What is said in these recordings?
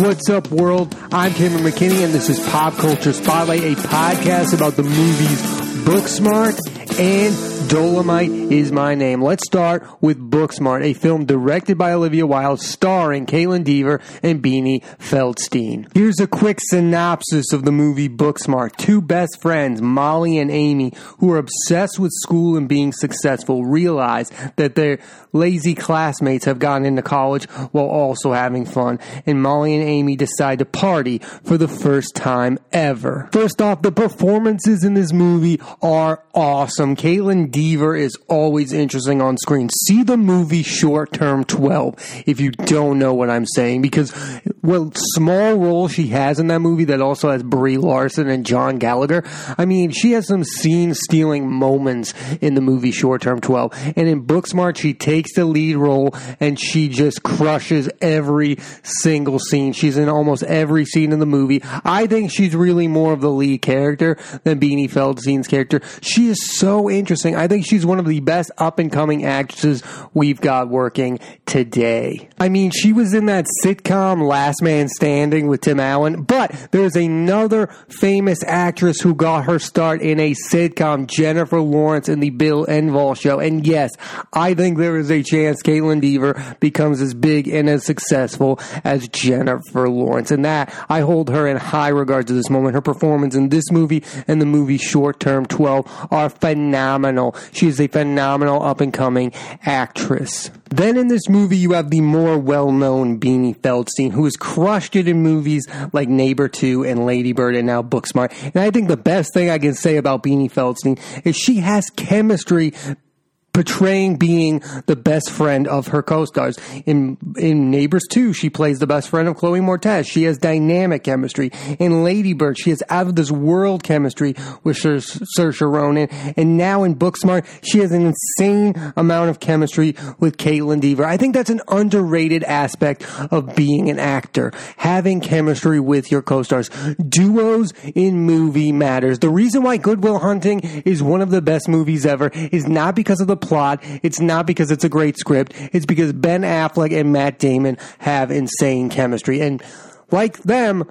What's up, world? I'm Cameron McKinney, and this is Pop Culture Spotlight, a podcast about the movies Booksmart and Dolomite is my name. Let's start with Booksmart, a film directed by Olivia Wilde, starring Kaitlyn Dever and Beanie Feldstein. Here's a quick synopsis of the movie Booksmart. Two best friends, Molly and Amy, who are obsessed with school and being successful, realize that their lazy classmates have gotten into college while also having fun, and Molly and Amy decide to party for the first time ever. First off, the performances in this movie are awesome. Kaitlyn Dever is always interesting on screen. See the movie Short Term 12 if you don't know what I'm saying because what small role she has in that movie that also has Brie Larson and John Gallagher. I mean, she has some scene stealing moments in the movie Short Term 12 and in Booksmart she takes the lead role and she just crushes every single scene. She's in almost every scene in the movie. I think she's really more of the lead character than Beanie Feldstein's character. She is so interesting. I think she's one of the best up and coming actresses we've got working today. I mean, she was in that sitcom Last Man Standing with Tim Allen, but there's another famous actress who got her start in a sitcom, Jennifer Lawrence in the Bill Engvall show. And yes, I think there is a chance Kaitlyn Dever becomes as big and as successful as Jennifer Lawrence. And that, I hold her in high regard to this moment. Her performance in this movie and the movie Short Term 12 are phenomenal. She is a phenomenal up and coming actress. Then in this movie, you have the more well known Beanie Feldstein, who has crushed it in movies like Neighbor 2 and Ladybird and now Booksmart. And I think the best thing I can say about Beanie Feldstein is she has chemistry portraying being the best friend of her co-stars. In in Neighbors 2, she plays the best friend of Chloe Moretz. She has dynamic chemistry. In Ladybird, she has out of this world chemistry with Saoirse Ronan. And now in Booksmart, she has an insane amount of chemistry with Kaitlyn Dever. I think that's an underrated aspect of being an actor. Having chemistry with your co-stars. Duos in movie matters. The reason why Good Will Hunting is one of the best movies ever is not because of the plot. It's not because it's a great script. It's because Ben Affleck and Matt Damon have insane chemistry. And like them,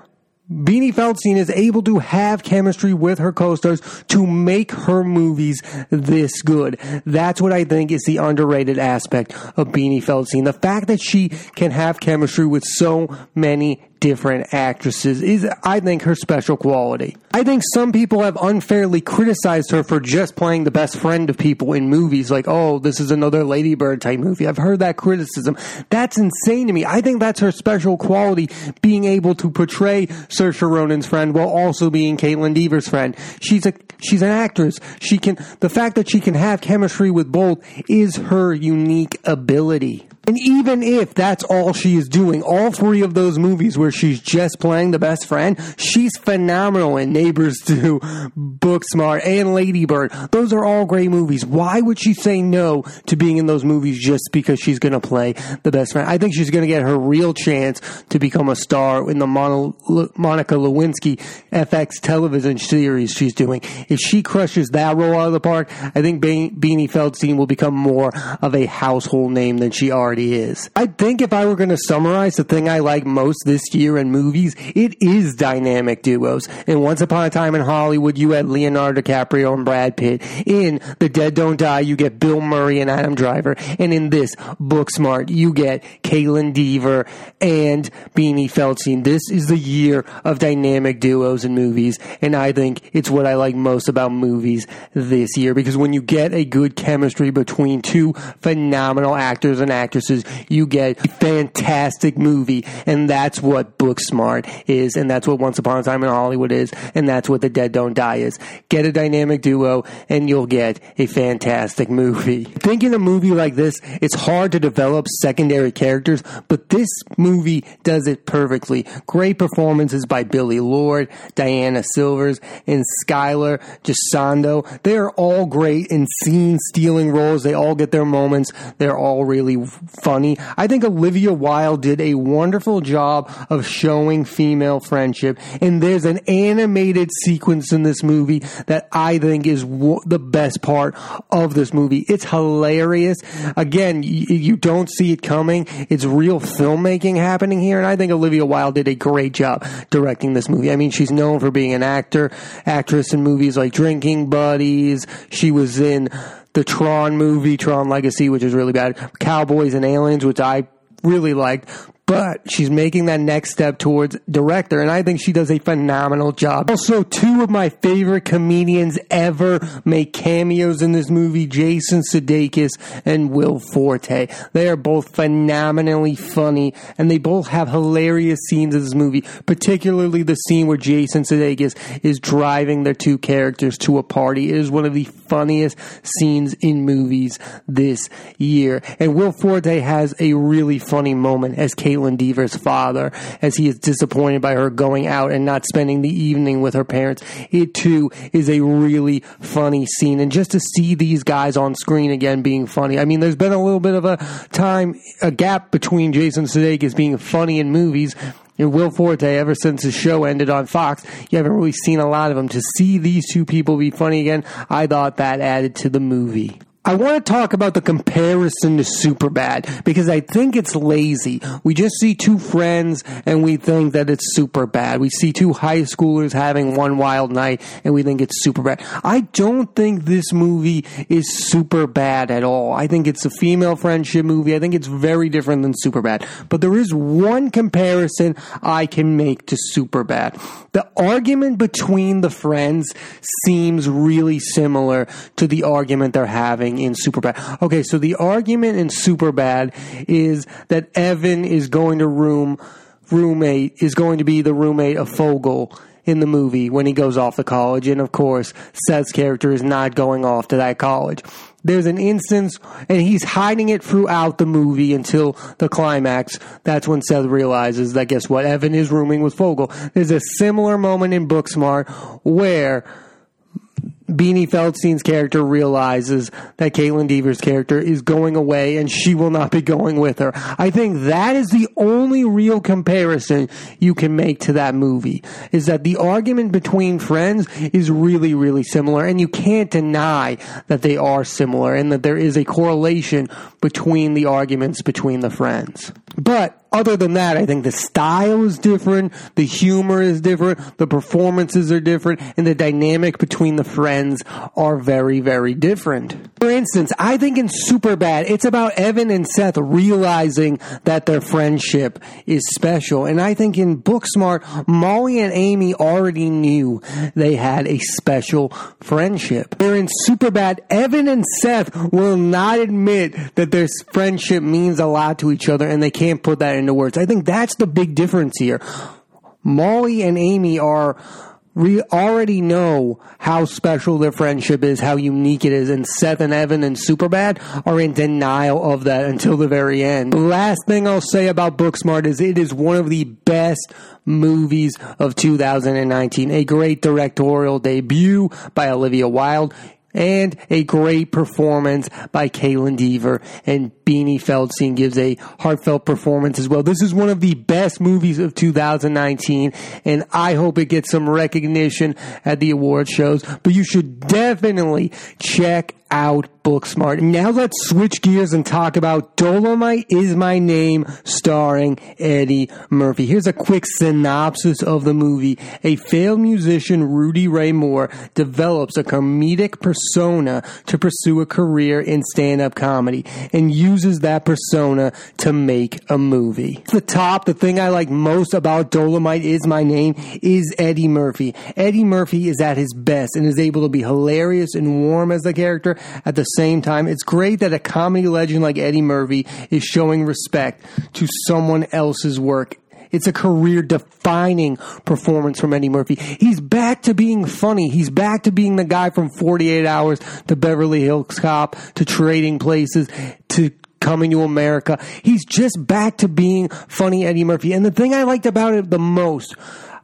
Beanie Feldstein is able to have chemistry with her co-stars to make her movies this good. That's what I think is the underrated aspect of Beanie Feldstein. The fact that she can have chemistry with so many different actresses is, I think, her special quality. I think some people have unfairly criticized her for just playing the best friend of people in movies, like, oh, this is another Ladybird type movie. I've heard that criticism. That's insane to me. I think that's her special quality, being able to portray Saoirse Ronan's friend while also being Kaitlyn Dever's friend. She's a she's an actress. She can the fact that she can have chemistry with both is her unique ability. And even if that's all she is doing, all three of those movies where she's just playing the best friend, she's phenomenal in Neighbors 2, Booksmart, and Ladybird. Those are all great movies. Why would she say no to being in those movies just because she's going to play the best friend? I think she's going to get her real chance to become a star in the Monica Lewinsky FX television series she's doing. If she crushes that role out of the park, I think Beanie Feldstein will become more of a household name than she already already is. I think if I were going to summarize the thing I like most this year in movies, it is dynamic duos. And Once Upon a Time in Hollywood, you had Leonardo DiCaprio and Brad Pitt. In The Dead Don't Die, you get Bill Murray and Adam Driver. And in this, Booksmart, you get Kaitlyn Dever and Beanie Feldstein. This is the year of dynamic duos in movies. And I think it's what I like most about movies this year because when you get a good chemistry between two phenomenal actors and actresses, you get a fantastic movie. And that's what Booksmart is. And that's what Once Upon a Time in Hollywood is. And that's what The Dead Don't Die is. Get a dynamic duo and you'll get a fantastic movie. Thinking a movie like this, it's hard to develop secondary characters, but this movie does it perfectly. Great performances by Billie Lourd, Diana Silvers, and Skylar Gisondo. They are all great in scene stealing roles. They all get their moments. They're all really funny. I think Olivia Wilde did a wonderful job of showing female friendship. And there's an animated sequence in this movie that I think is w- the best part of this movie. It's hilarious. Again, y- you don't see it coming. It's real filmmaking happening here. And I think Olivia Wilde did a great job directing this movie. I mean, she's known for being an actor, actress in movies like Drinking Buddies. She was in the Tron movie, Tron Legacy, which is really bad. Cowboys and Aliens, which I really liked but she's making that next step towards director, and I think she does a phenomenal job. Also, two of my favorite comedians ever make cameos in this movie Jason Sudeikis and Will Forte. They are both phenomenally funny, and they both have hilarious scenes in this movie, particularly the scene where Jason Sudeikis is driving their two characters to a party. It is one of the funniest scenes in movies this year. And Will Forte has a really funny moment as Kate Kaitlyn Dever's father as he is disappointed by her going out and not spending the evening with her parents. It too is a really funny scene. And just to see these guys on screen again being funny. I mean, there's been a little bit of a time, a gap between Jason Sudeikis being funny in movies and Will Forte, ever since his show ended on Fox, you haven't really seen a lot of him. To see these two people be funny again, I thought that added to the movie. I want to talk about the comparison to Superbad because I think it's lazy. We just see two friends and we think that it's super bad. We see two high schoolers having one wild night and we think it's super bad. I don't think this movie is super bad at all. I think it's a female friendship movie. I think it's very different than Superbad. But there is one comparison I can make to Superbad. The argument between the friends seems really similar to the argument they're having in Superbad. Okay, so the argument in Superbad is that Evan is going to room roommate is going to be the roommate of Fogell in the movie when he goes off to college, and of course, Seth's character is not going off to that college. There's an instance, and he's hiding it throughout the movie until the climax. That's when Seth realizes that guess what? Evan is rooming with Fogell. There's a similar moment in Booksmart where Beanie Feldstein's character realizes that Kaitlyn Dever's character is going away and she will not be going with her. I think that is the only real comparison you can make to that movie is that the argument between friends is really, really similar and you can't deny that they are similar and that there is a correlation between the arguments between the friends. But other than that, I think the style is different, the humor is different, the performances are different, and the dynamic between the friends are very, very different. For instance, I think in Superbad, it's about Evan and Seth realizing that their friendship is special. And I think in Booksmart, Molly and Amy already knew they had a special friendship. Where in Superbad, Evan and Seth will not admit that their friendship means a lot to each other and they can't put that into words. I think that's the big difference here. Molly and Amy are we already know how special their friendship is, how unique it is, and Seth and Evan and Superbad are in denial of that until the very end. The last thing I'll say about Booksmart is it is one of the best movies of 2019. A great directorial debut by Olivia Wilde and a great performance by Kaitlyn Dever and Beanie Feldstein gives a heartfelt performance as well. This is one of the best movies of 2019 and I hope it gets some recognition at the award shows, but you should definitely check out Booksmart. Now let's switch gears and talk about Dolomite is My Name starring Eddie Murphy. Here's a quick synopsis of the movie. A failed musician, Rudy Ray Moore, develops a comedic persona to pursue a career in stand-up comedy and uses that persona to make a movie. At The top, the thing I like most about Dolomite is My Name is Eddie Murphy. Eddie Murphy is at his best and is able to be hilarious and warm as the character at the same time. It's great that a comedy legend like Eddie Murphy is showing respect to someone else's work. It's a career defining performance from Eddie Murphy. He's back to being funny. He's back to being the guy from 48 Hours to Beverly Hills Cop to Trading Places to Coming to America. He's just back to being funny Eddie Murphy. And the thing I liked about it the most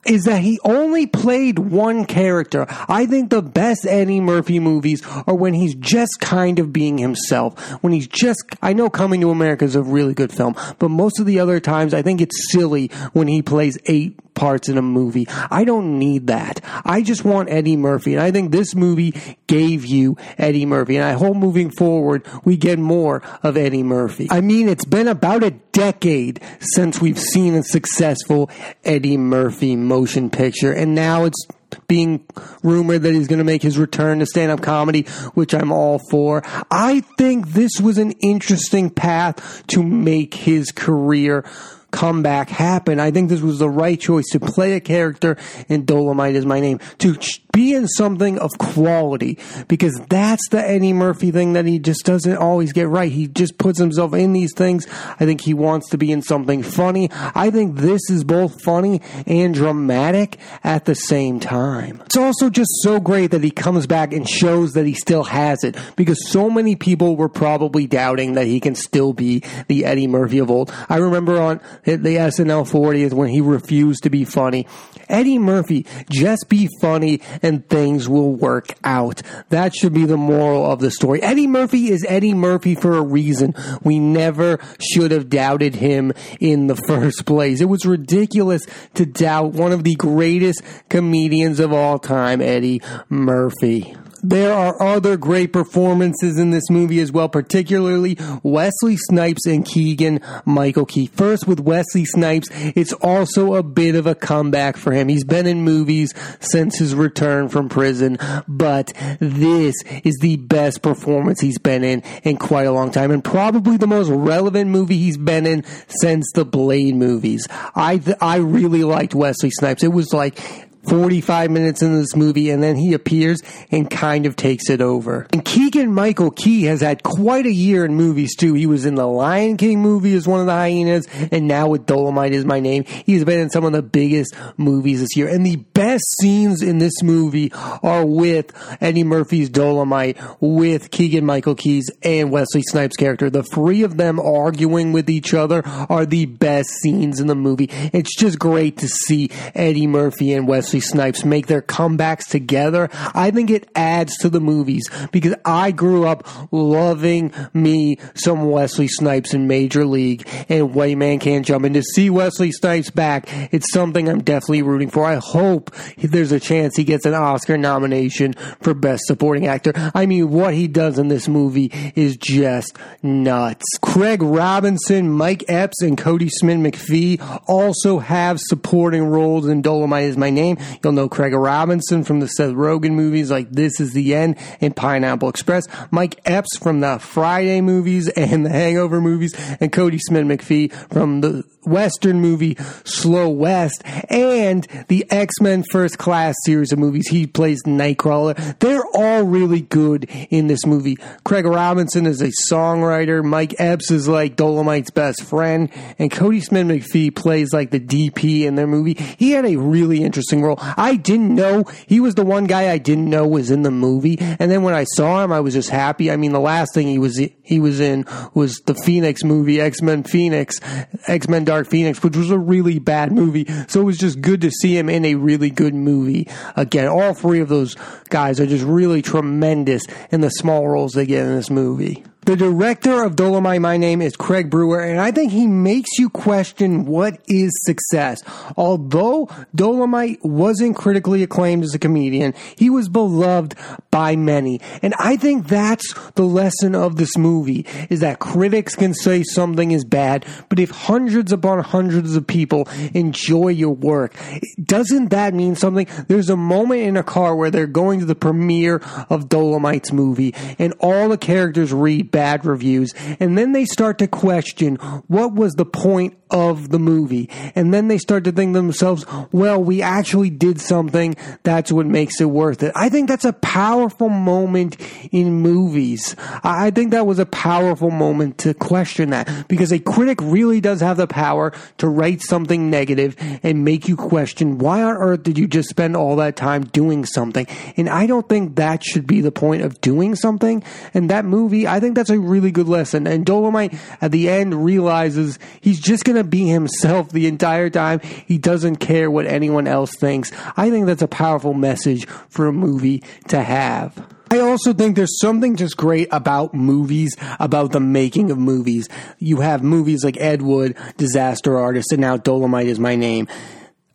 is that he only played one character. I think the best Eddie Murphy movies are when he's just kind of being himself. When he's just, I know Coming to America is a really good film, but most of the other times I think it's silly when he plays eight parts in a movie. I don't need that. I just want Eddie Murphy. And I think this movie gave you Eddie Murphy. And I hope moving forward, we get more of Eddie Murphy. I mean, it's been about a decade since we've seen a successful Eddie Murphy motion picture. And now it's being rumored that he's going to make his return to stand up comedy, which I'm all for. I think this was an interesting path to make his career comeback happen. I think this was the right choice to play a character in Dolomite is my name, to be in something of quality because that's the Eddie Murphy thing that he just doesn't always get right. He just puts himself in these things. I think he wants to be in something funny. I think this is both funny and dramatic at the same time. It's also just so great that he comes back and shows that he still has it because so many people were probably doubting that he can still be the Eddie Murphy of old. I remember on the SNL 40th when he refused to be funny. Eddie Murphy, just be funny and things will work out. That should be the moral of the story. Eddie Murphy is Eddie Murphy for a reason. We never should have doubted him in the first place. It was ridiculous to doubt one of the greatest comedians of all time, Eddie Murphy. There are other great performances in this movie as well, particularly Wesley Snipes and Keegan Michael Key. First, with Wesley Snipes, it's also a bit of a comeback for him. He's been in movies since his return from prison, but this is the best performance he's been in in quite a long time, and probably the most relevant movie he's been in since the Blade movies. I I really liked Wesley Snipes. It was like 45 minutes into this movie and then he appears and kind of takes it over. And Keegan Michael Key has had quite a year in movies too. He was in the Lion King movie as one of the hyenas and now with Dolomite is my name. He's been in some of the biggest movies this year. And the best scenes in this movie are with Eddie Murphy's Dolomite, with Keegan Michael Key's and Wesley Snipes' character. The three of them arguing with each other are the best scenes in the movie. It's just great to see Eddie Murphy and Wesley Wesley Snipes make their comebacks together, I think it adds to the movies because I grew up loving me some Wesley Snipes in Major League and White Man Can't Jump. And to see Wesley Snipes back, it's something I'm definitely rooting for. I hope there's a chance he gets an Oscar nomination for Best Supporting Actor. I mean, what he does in this movie is just nuts. Craig Robinson, Mike Epps, and Kodi Smit-McPhee also have supporting roles in Dolomite is My Name. You'll know Craig Robinson from the Seth Rogen movies like This Is the End and Pineapple Express, Mike Epps from the Friday movies and the Hangover movies, and Kodi Smit-McPhee from the Western movie Slow West and the X Men First Class series of movies. He plays Nightcrawler. They're all really good in this movie. Craig Robinson is a songwriter. Mike Epps is like Dolomite's best friend. And Kodi Smit-McPhee plays like the DP in their movie. He had a really interesting role. I didn't know he was the one guy I didn't know was in the movie. And then when I saw him, I was just happy. I mean, the last thing he was he was in was the Phoenix movie, X Men Phoenix, X Men Dark Phoenix, which was a really bad movie. So it was just good to see him in a really good movie again. All three of those guys are just really tremendous in the small roles they get in this movie. The director of Dolomite My Name is Craig Brewer, and I think he makes you question what is success. Although Dolomite wasn't critically acclaimed as a comedian, he was beloved by many. And I think that's the lesson of this movie, is that critics can say something is bad, but if hundreds upon hundreds of people enjoy your work, doesn't that mean something? There's a moment in a car where they're going to the premiere of Dolomite's movie, and all the characters read bad reviews. And then they start to question what was the point of the movie. And then they start to think to themselves, well, we actually did something. That's what makes it worth it. I think that's a powerful moment in movies. I think that was a powerful moment to question that because a critic really does have the power to write something negative and make you question why on earth did you just spend all that time doing something? And I don't think that should be the point of doing something. And that movie, I think that's a really good lesson. And Dolomite at the end realizes he's just going to be himself the entire time. He doesn't care what anyone else thinks. I think that's a powerful message for a movie to have. I also think there's something just great about movies, about the making of movies. You have movies like Ed Wood, Disaster Artist, and now Dolomite is my name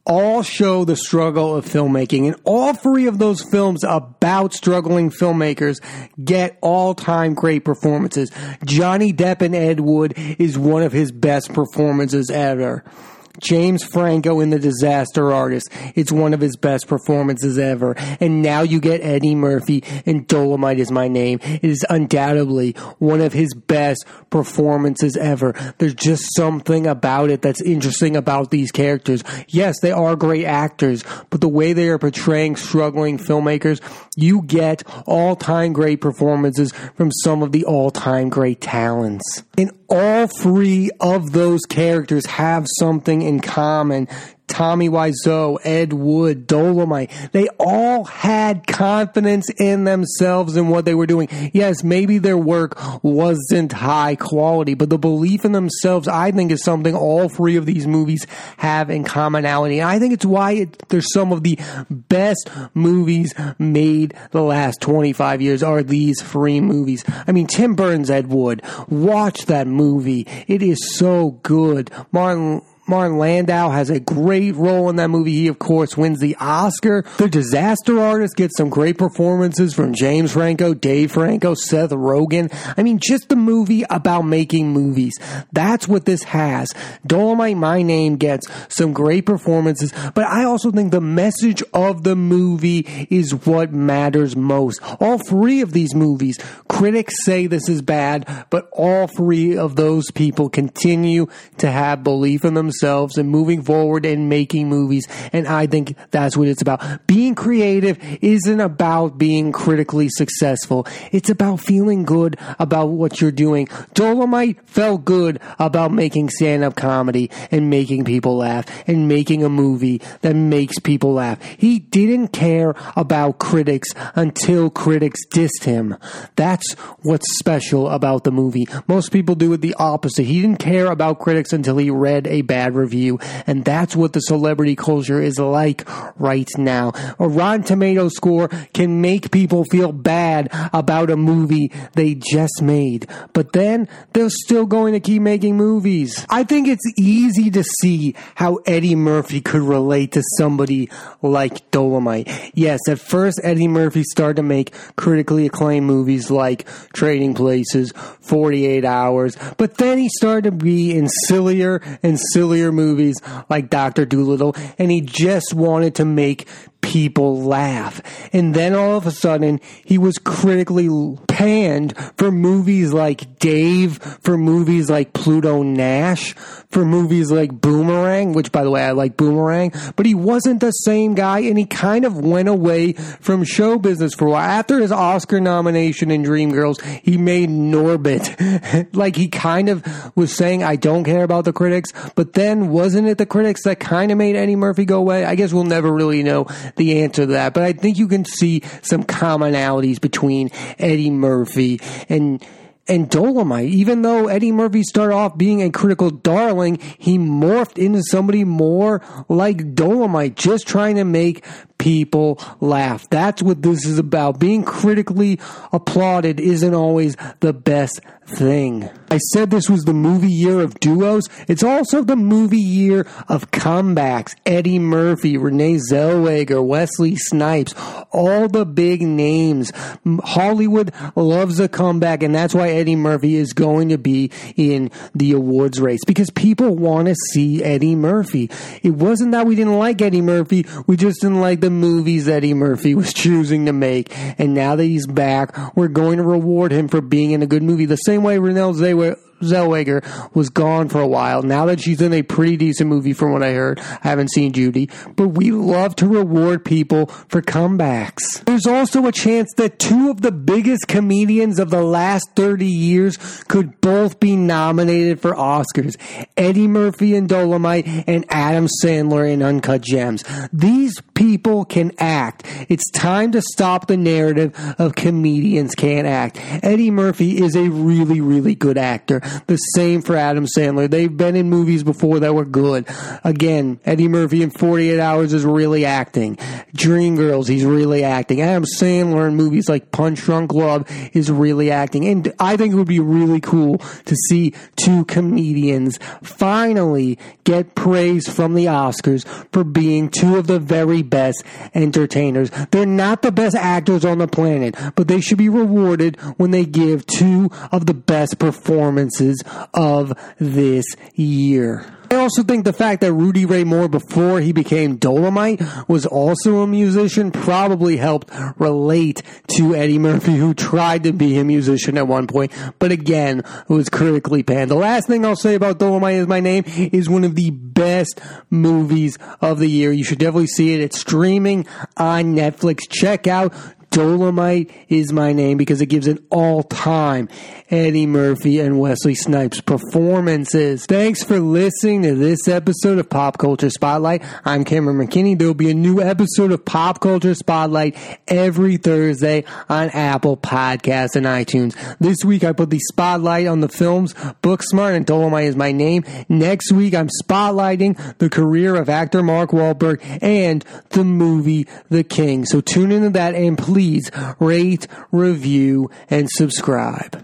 all show the struggle of filmmaking. And all three of those films about struggling filmmakers get all time great performances. Johnny Depp in Ed Wood is one of his best performances ever. James Franco in The Disaster Artist. It's one of his best performances ever. And now you get Eddie Murphy in Dolomite is my name. It is undoubtedly one of his best performances ever. There's just something about it that's interesting about these characters. Yes, they are great actors, but the way they are portraying struggling filmmakers, you get all time great performances from some of the all time great talents. And all three of those characters have something in common Tommy Wiseau, Ed Wood, Dolomite. They all had confidence in themselves and what they were doing. Yes, maybe their work wasn't high quality, but the belief in themselves, I think, is something all three of these movies have in commonality. And I think it's why it, they're some of the best movies made the last 25 years are these three movies. I mean, Tim Burton's, Ed Wood. Watch that movie. It is so good. Martin Martin Landau has a great role in that movie. He, of course, wins the Oscar. The Disaster Artist gets some great performances from James Franco, Dave Franco, Seth Rogen. I mean, just the movie about making movies. That's what this has. Dolomite My Name gets some great performances, but I also think the message of the movie is what matters most. All three of these movies, critics say this is bad, but all three of those people continue to have belief in themselves themselves and moving forward and making movies. And I think that's what it's about. Being creative isn't about being critically successful. It's about feeling good about what you're doing. Dolomite felt good about making stand up comedy and making people laugh and making a movie that makes people laugh. He didn't care about critics until critics dissed him. That's what's special about the movie. Most people do it the opposite. He didn't care about critics until he read a bad bad review. And that's what the celebrity culture is like right now. A Rotten Tomato score can make people feel bad about a movie they just made. But then they're still going to keep making movies. I think it's easy to see how Eddie Murphy could relate to somebody like Dolomite. Yes, at first Eddie Murphy started to make critically acclaimed movies like Trading Places, 48 Hours, but then he started to be in sillier and sillier movies like Doctor Dolittle, and he just wanted to make people laugh. And then all of a sudden, he was critically panned for movies like Dave, for movies like Pluto Nash, for movies like Boomerang, which by the way, I like Boomerang, but he wasn't the same guy and he kind of went away from show business for a while. After his Oscar nomination in Dreamgirls, he made Norbit. like he kind of was saying, I don't care about the critics, but then wasn't it the critics that kind of made Eddie Murphy go away? I guess we'll never really know the answer to that, but I think you can see some commonalities between Eddie Murphy and and Dolomite. Even though Eddie Murphy started off being a critical darling, he morphed into somebody more like Dolomite, just trying to make people laugh. That's what this is about. Being critically applauded isn't always the best thing. I said this was the movie year of duos. It's also the movie year of comebacks. Eddie Murphy, Renee Zellweger, Wesley Snipes, all the big names. Hollywood loves a comeback, and that's why Eddie Murphy is going to be in the awards race because people want to see Eddie Murphy. It wasn't that we didn't like Eddie Murphy, we just didn't like the movies Eddie Murphy was choosing to make. And now that he's back, we're going to reward him for being in a good movie. The same way Renee Zellweger was gone for a while. Now that she's in a pretty decent movie, from what I heard, I haven't seen Judy, but we love to reward people for comebacks. There's also a chance that two of the biggest comedians of the last 30 years could both be nominated for Oscars Eddie Murphy in Dolomite and Adam Sandler in Uncut Gems. These people can act. It's time to stop the narrative of comedians can't act. Eddie Murphy is a really, really good actor. The same for Adam Sandler. They've been in movies before that were good. Again, Eddie Murphy in 48 Hours is really acting. Dreamgirls, he's really acting. Adam Sandler in movies like Punch Drunk Love is really acting. And I think it would be really cool to see two comedians finally get praise from the Oscars for being two of the very best entertainers. They're not the best actors on the planet, but they should be rewarded when they give two of the best performances of this year. I also think the fact that Rudy Ray Moore, before he became Dolomite, was also a musician probably helped relate to Eddie Murphy, who tried to be a musician at one point, but again, it was critically panned. The last thing I'll say about Dolomite is my name is one of the best movies of the year. You should definitely see it. It's streaming on Netflix. Check out Dolomite is my name because it gives an all time Eddie Murphy and Wesley Snipes performances. Thanks for listening to this episode of Pop Culture Spotlight. I'm Cameron McKinney. There will be a new episode of Pop Culture Spotlight every Thursday on Apple Podcasts and iTunes. This week I put the spotlight on the films Booksmart and Dolomite is my name. Next week I'm spotlighting the career of actor Mark Wahlberg and the movie The King. So tune into that and please rate, review, and subscribe.